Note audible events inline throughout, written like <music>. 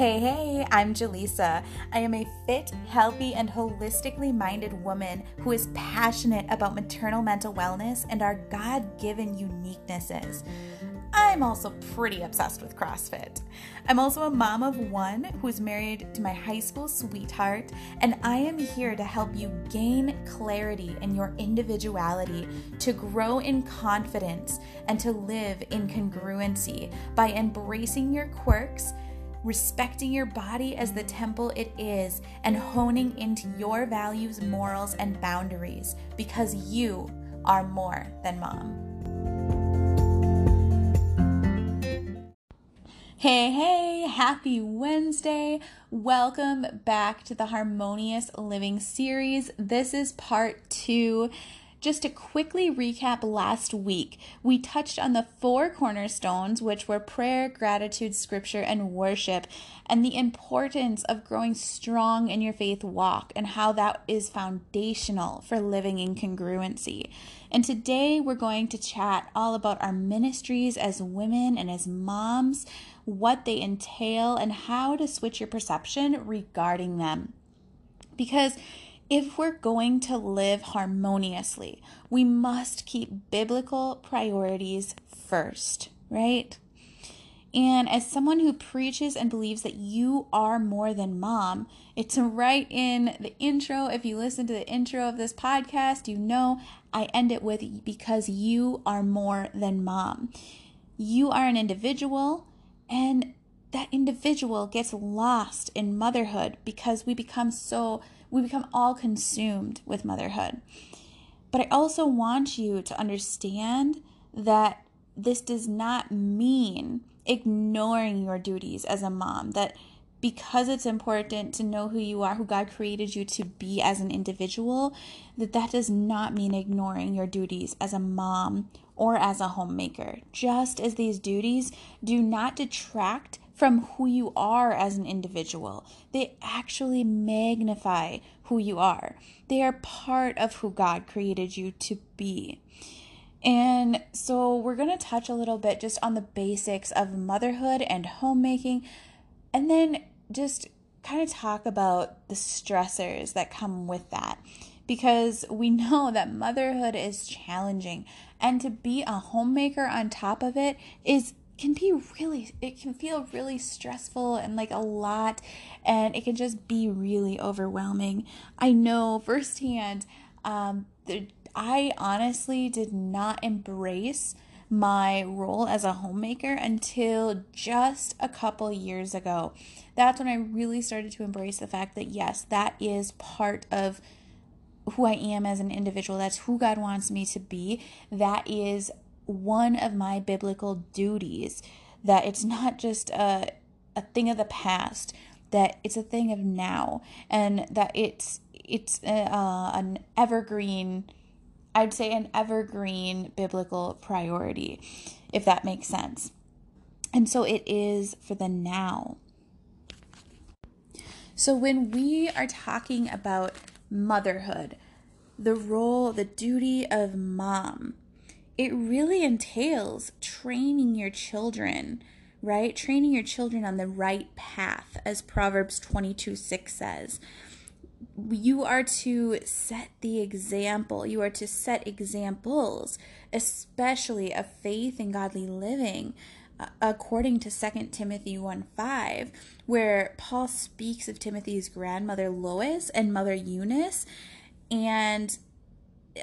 Hey, hey, I'm Jaleesa. I am a fit, healthy, and holistically minded woman who is passionate about maternal mental wellness and our God given uniquenesses. I'm also pretty obsessed with CrossFit. I'm also a mom of one who's married to my high school sweetheart, and I am here to help you gain clarity in your individuality, to grow in confidence, and to live in congruency by embracing your quirks respecting your body as the temple it is, and honing into your values, morals, and boundaries because you are more than mom. Hey, hey, happy Wednesday. Welcome back to the Harmonious Living series. This is part two. Just to quickly recap last week, we touched on the four cornerstones, which were prayer, gratitude, scripture, and worship, and the importance of growing strong in your faith walk and how that is foundational for living in congruency. And today we're going to chat all about our ministries as women and as moms, what they entail, and how to switch your perception regarding them. Because if we're going to live harmoniously, we must keep biblical priorities first, right? And as someone who preaches and believes that you are more than mom, it's right in the intro. If you listen to the intro of this podcast, you know I end it with because you are more than mom. You are an individual, and that individual gets lost in motherhood because we become so we become all consumed with motherhood. But I also want you to understand that this does not mean ignoring your duties as a mom, that because it's important to know who you are, who God created you to be as an individual, that that does not mean ignoring your duties as a mom or as a homemaker. Just as these duties do not detract from who you are as an individual. They actually magnify who you are. They are part of who God created you to be. And so we're going to touch a little bit just on the basics of motherhood and homemaking, and then just kind of talk about the stressors that come with that. Because we know that motherhood is challenging, and to be a homemaker on top of it is can be really it can feel really stressful and like a lot and it can just be really overwhelming i know firsthand um the, i honestly did not embrace my role as a homemaker until just a couple years ago that's when i really started to embrace the fact that yes that is part of who I am as an individual. That's who God wants me to be. That is one of my biblical duties that it's not just a, a thing of the past that it's a thing of now and that it's it's a, uh, an evergreen i'd say an evergreen biblical priority if that makes sense. And so it is for the now. So when we are talking about motherhood the role the duty of mom it really entails training your children, right? Training your children on the right path, as Proverbs 22 6 says. You are to set the example. You are to set examples, especially of faith and godly living, uh, according to 2 Timothy 1 5, where Paul speaks of Timothy's grandmother Lois and mother Eunice, and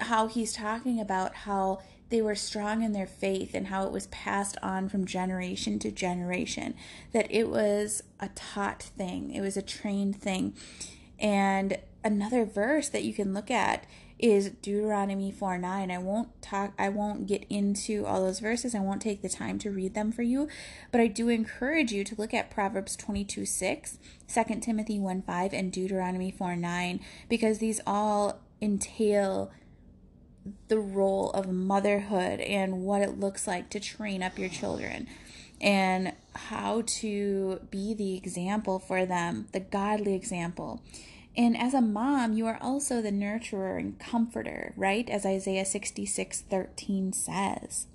how he's talking about how they were strong in their faith and how it was passed on from generation to generation, that it was a taught thing, it was a trained thing. And another verse that you can look at is Deuteronomy 4 9. I won't talk, I won't get into all those verses. I won't take the time to read them for you, but I do encourage you to look at Proverbs 22 6, 2 Timothy 1 5, and Deuteronomy 4 9, because these all entail the role of motherhood and what it looks like to train up your children and how to be the example for them, the godly example. And as a mom, you are also the nurturer and comforter, right? As Isaiah 66 13 says.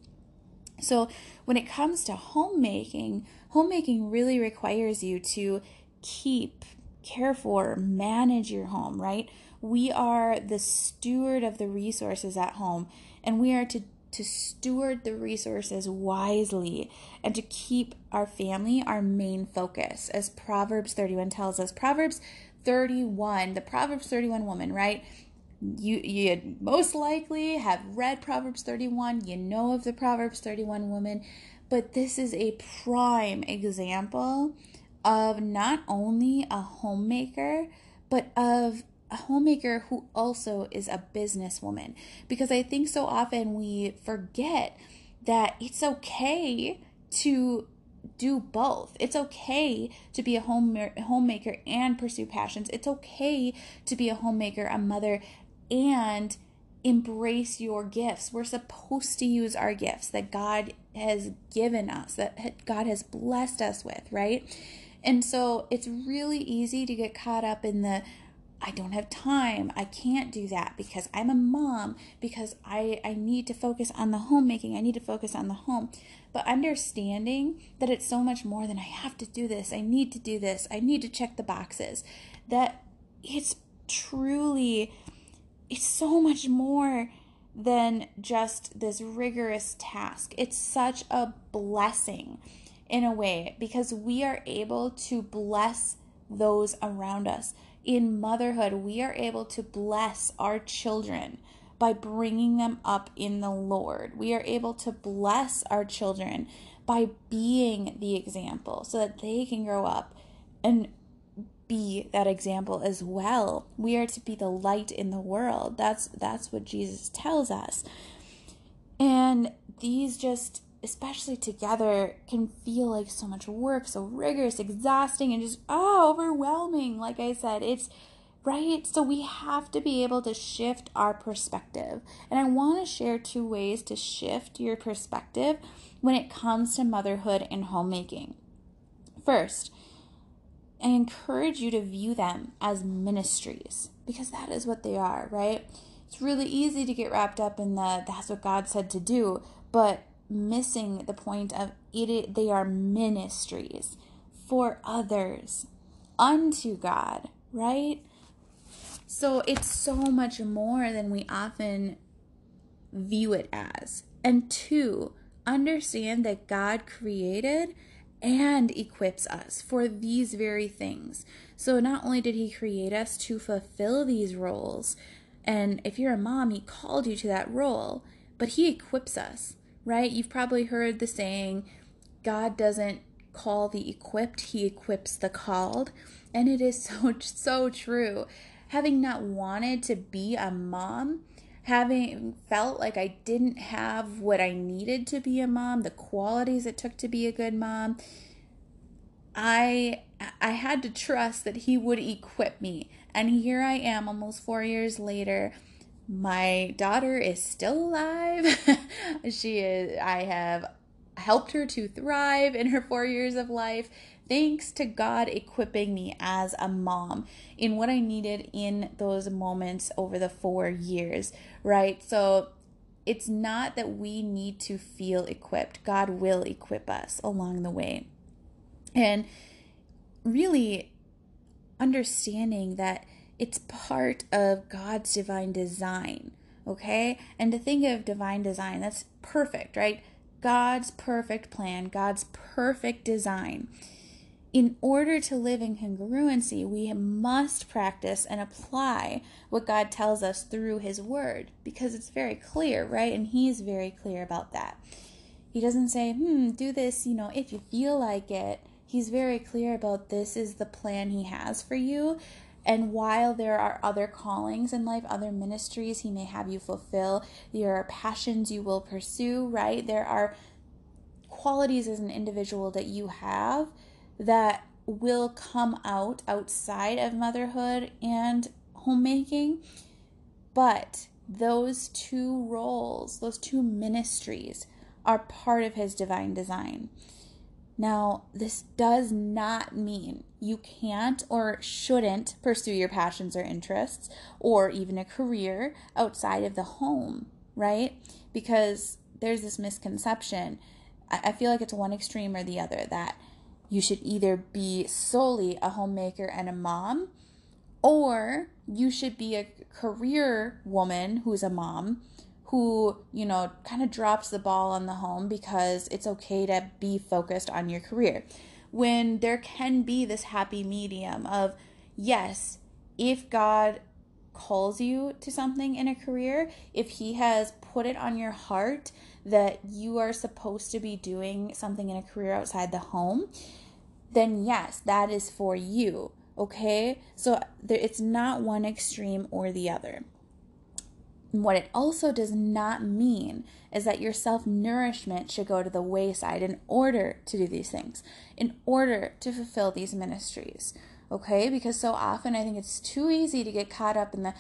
So, when it comes to homemaking, homemaking really requires you to keep, care for, manage your home, right? We are the steward of the resources at home, and we are to to steward the resources wisely and to keep our family our main focus. As proverbs 31 tells us proverbs 31 the proverbs 31 woman right? You you most likely have read proverbs 31 you know of the proverbs 31 woman but this is a prime example of not only a homemaker but of a homemaker who also is a businesswoman because I think so often we forget that it's okay to do both. It's okay to be a home homemaker and pursue passions. It's okay to be a homemaker, a mother and embrace your gifts. We're supposed to use our gifts that God has given us, that God has blessed us with, right? And so it's really easy to get caught up in the I don't have time. I can't do that because I'm a mom, because I, I need to focus on the homemaking. I need to focus on the home. But understanding that it's so much more than I have to do this, I need to do this, I need to check the boxes, that it's truly, it's so much more than just this rigorous task. It's such a blessing in a way because we are able to bless those around us in motherhood, we are able to bless our children by bringing them up in the Lord. We are able to bless our children by being the example so that they can grow up and be that example as well. We are to be the light in the world. That's that's what Jesus tells us. And these just especially together, can feel like so much work, so rigorous, exhausting, and just oh, overwhelming. Like I said, it's right. So we have to be able to shift our perspective. And I want to share two ways to shift your perspective when it comes to motherhood and homemaking. First, I encourage you to view them as ministries because that is what they are, right? It's really easy to get wrapped up in the that's what God said to do, but missing the point of it they are ministries for others unto God, right? So it's so much more than we often view it as. And two, understand that God created and equips us for these very things. So not only did he create us to fulfill these roles, and if you're a mom, he called you to that role, but he equips us right? You've probably heard the saying, God doesn't call the equipped, he equips the called. And it is <laughs> so, so true. Having not wanted to be a mom, having felt like I didn't have what I needed to be a mom, the qualities it took to be a good mom, I I had to trust that he would equip me. And here I am almost 4 years later my daughter is still alive. <laughs> she is I have helped her to thrive in her 4 years of life thanks to God equipping me as a mom in what I needed in those moments over the 4 years, right? So it's not that we need to feel equipped. God will equip us along the way. And really understanding that it's part of God's divine design, okay? And to think of divine design, that's perfect, right? God's perfect plan, God's perfect design. In order to live in congruency, we must practice and apply what God tells us through His Word because it's very clear, right? And He's very clear about that. He doesn't say, hmm, do this, you know, if you feel like it. He's very clear about this is the plan He has for you. And while there are other callings in life, other ministries He may have you fulfill, there are passions you will pursue, right? There are qualities as an individual that you have that will come out outside of motherhood and homemaking. But those two roles, those two ministries, are part of His divine design. Now, this does not mean you can't or shouldn't pursue your passions or interests or even a career outside of the home, right? Because there's this misconception. I, feel like it's one extreme or the other that you should either be solely a homemaker and a mom, or you should be a career woman who's a mom who, you know, kind of drops the ball on the home because it's okay to be focused on your career. When there can be this happy medium of, yes, if God calls you to something in a career, if He has put it on your heart that you are supposed to be doing something in a career outside the home, then yes, that is for you. Okay? So there, it's not one extreme or the other. What it also does not mean is that your self nourishment should go to the wayside in order to do these things, in order to fulfill these ministries. Okay? Because so often I think it's too easy to get caught up in the,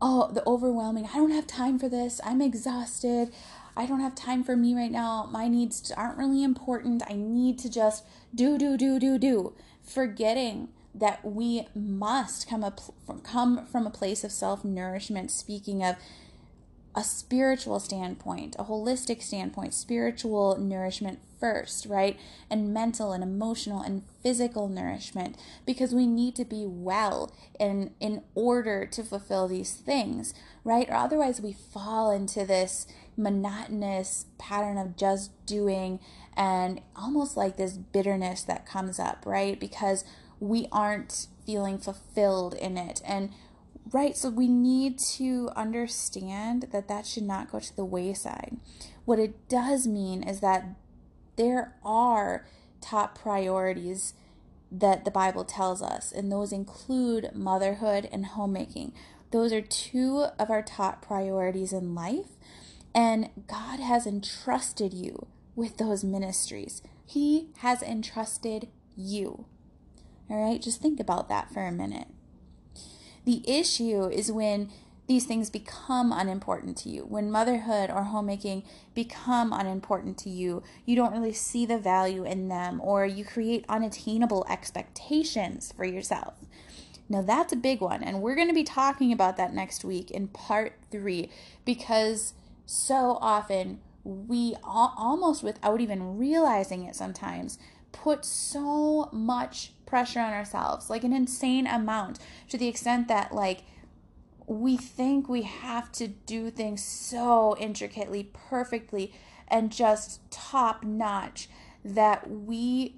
oh, the overwhelming, I don't have time for this, I'm exhausted, I don't have time for me right now, my needs aren't really important, I need to just do, do, do, do, do. Forgetting that we must come, up, come from a place of self nourishment, speaking of a spiritual standpoint, a holistic standpoint, spiritual nourishment first, right? And mental and emotional and physical nourishment because we need to be well in in order to fulfill these things, right? Or otherwise we fall into this monotonous pattern of just doing and almost like this bitterness that comes up, right? Because we aren't feeling fulfilled in it. And right, so we need to understand that that should not go to the wayside. What it does mean is that there are top priorities that the Bible tells us, and those include motherhood and homemaking. Those are two of our top priorities in life, and God has entrusted you with those ministries. He has entrusted you. All right, just think about that for a minute. The issue is when these things become unimportant to you. When motherhood or homemaking become unimportant to you, you don't really see the value in them or you create unattainable expectations for yourself. Now, that's a big one, and we're going to be talking about that next week in part three because so often we almost without even realizing it sometimes put so much pressure on ourselves, like an insane amount, to the extent that, like, we think we have to do things so intricately, perfectly, and just top notch that we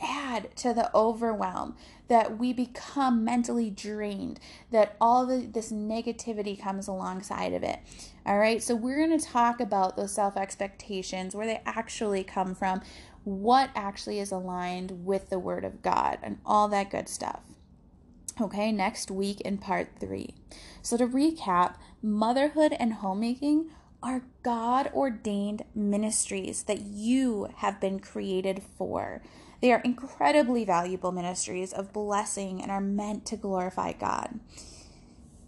add to the overwhelm, that we become mentally drained, that all the, this negativity comes alongside of it. All right, so we're going to talk about those self expectations, where they actually come from, what actually is aligned with the Word of God, and all that good stuff. Okay, next week in part three. So, to recap, motherhood and homemaking are God ordained ministries that you have been created for. They are incredibly valuable ministries of blessing and are meant to glorify God.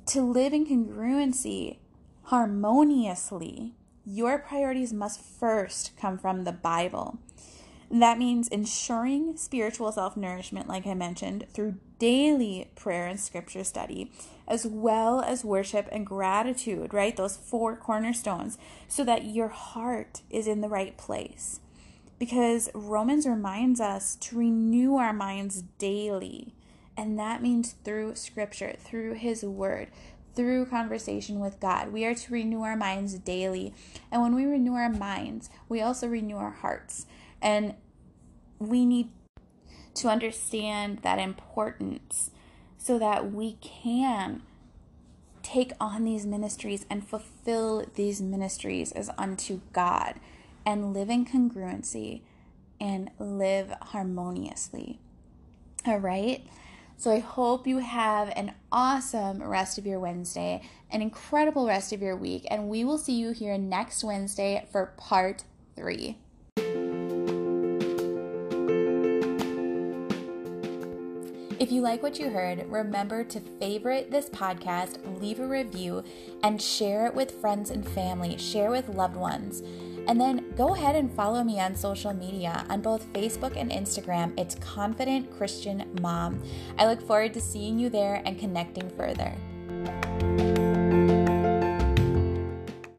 To live in congruency, harmoniously, your priorities must first come from the Bible. That means ensuring spiritual self nourishment, like I mentioned, through daily prayer and scripture study, as well as worship and gratitude, right? Those four cornerstones, so that your heart is in the right place. Because Romans reminds us to renew our minds daily. And that means through scripture, through his word, through conversation with God. We are to renew our minds daily. And when we renew our minds, we also renew our hearts. And we need to understand that importance so that we can take on these ministries and fulfill these ministries as unto God and live in congruency and live harmoniously. All right. So I hope you have an awesome rest of your Wednesday, an incredible rest of your week, and we will see you here next Wednesday for part three. If you like what you heard, remember to favorite this podcast, leave a review, and share it with friends and family, share with loved ones. And then go ahead and follow me on social media on both Facebook and Instagram. It's Confident Christian Mom. I look forward to seeing you there and connecting further.